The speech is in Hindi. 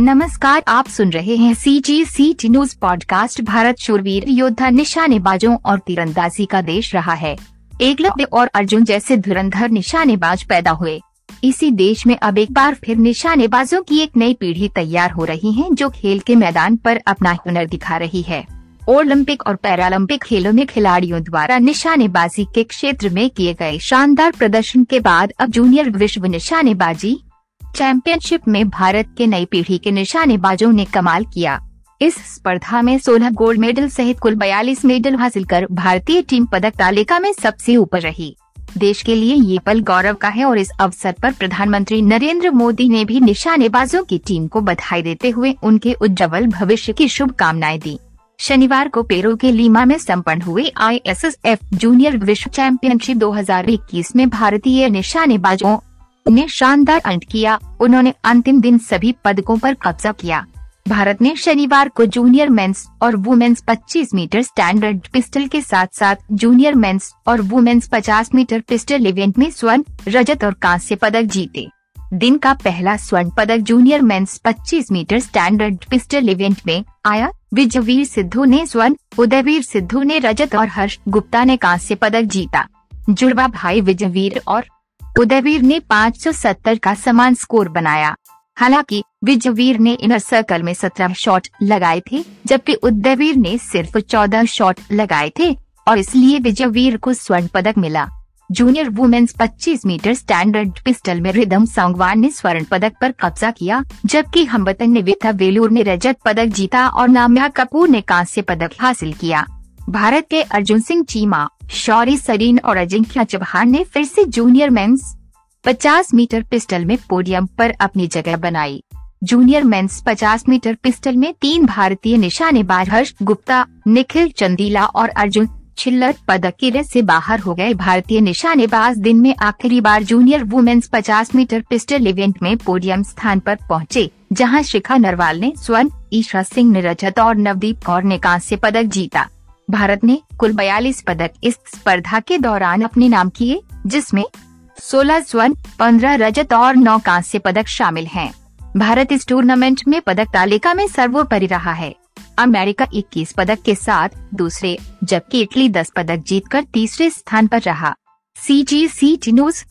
नमस्कार, आप सुन रहे हैं C G C T news podcast Bharat शूरवीर, योद्धा, निशानेबाजों और तीरंदाजी का देश रहा है। एकलव्य और अर्जुन जैसे धुरंधर निशानेबाज पैदा हुए। इसी देश में अब एक बार फिर निशानेबाजों की एक नई पीढ़ी तैयार हो रही है, जो खेल के मैदान पर अपना हुनर दिखा रही है। ओलंपिक और पैरालंपिक खेलों में खिलाड़ियों द्वारा निशानेबाजी के क्षेत्र में किए गए शानदार प्रदर्शन के बाद अब जूनियर विश्व निशानेबाजी चैंपियनशिप में भारत के नई पीढ़ी के निशानेबाजों ने कमाल किया। इस स्पर्धा में 16 गोल्ड मेडल सहित कुल 42 मेडल हासिल कर भारतीय टीम पदक तालिका में सबसे ऊपर रही। देश के लिए ये पल गौरव का है और इस अवसर पर प्रधानमंत्री नरेंद्र मोदी ने भी निशानेबाजों की टीम को बधाई देते हुए उनके उज्जवल भविष्य की शुभकामनाएँ दी। शनिवार को पेरू के लीमा में संपन्न हुए आईएसएसएफ जूनियर विश्व चैंपियनशिप 2021 में भारतीय निशानेबाजों ने शानदार अंत किया। उन्होंने अंतिम दिन सभी पदकों पर कब्जा किया। भारत ने शनिवार को जूनियर मेंस और वुमेन्स 25 मीटर स्टैंडर्ड पिस्टल के साथ साथ जूनियर मेंस और वुमेन्स 50 मीटर पिस्टल इवेंट में स्वर्ण, रजत और कांस्य पदक जीते। दिन का पहला स्वर्ण पदक junior men's 25 metre standard pistol event में आया। विजयवीर सिद्धू ने स्वर्ण, उदयवीर सिद्धू ने रजत और हर्ष गुप्ता ने कांस्य पदक जीता। जुड़वा भाई विजयवीर और उदयवीर ने 570 का समान स्कोर बनाया। हालाँकि, विजयवीर ने इनर सर्कल में 17 शॉट लगाए थे, जबकि उदयवीर ने सिर्फ़ 14 शॉट लगाए थे, और इसलिए विजयवीर को स्वर्ण पदक मिला। Junior women's 25 metre standard pistol में रिदम सांगवान ने स्वर्ण पदक पर कब्जा किया, जबकि हमवतन निविता वेलूर ने रजत पदक जीता और नाम्या कपूर ने कांस्य पदक हासिल किया। भारत के अर्जुन सिंह चीमा शौरी सरीन और अजिंक्य चौहान ने फिर से जूनियर मेंस 50 मीटर पिस्टल में पोडियम पर अपनी जगह बनाई। जूनियर मेंस 50 मीटर पिस्टल में तीन भारतीय निशानेबाज हर्ष गुप्ता निखिल चंदीला और अर्जुन छिल्लर पदक की रेस से बाहर हो गए। भारतीय निशानेबाज दिन में आखिरी बार junior women's 50 metre pistol event में पोडियम स्थान पर पहुँचे, जहाँ शिखा नरवाल ने स्वर्ण ईशा सिंह ने रजत और नवदीप कौर ने कांस्य पदक जीता। भारत ने कुल 42 पदक इस स्पर्धा के दौरान अपने नाम किए, जिसमें 16 स्वर्ण 15 रजत और 9 कांस्य पदक शामिल हैं। भारत इस टूर्नामेंट में पदक तालिका में सर्वोपरि रहा है अमेरिका 21 पदक के साथ दूसरे, जबकि इटली 10 पदक जीतकर तीसरे स्थान पर रहा सी जी सी टी न्यूज़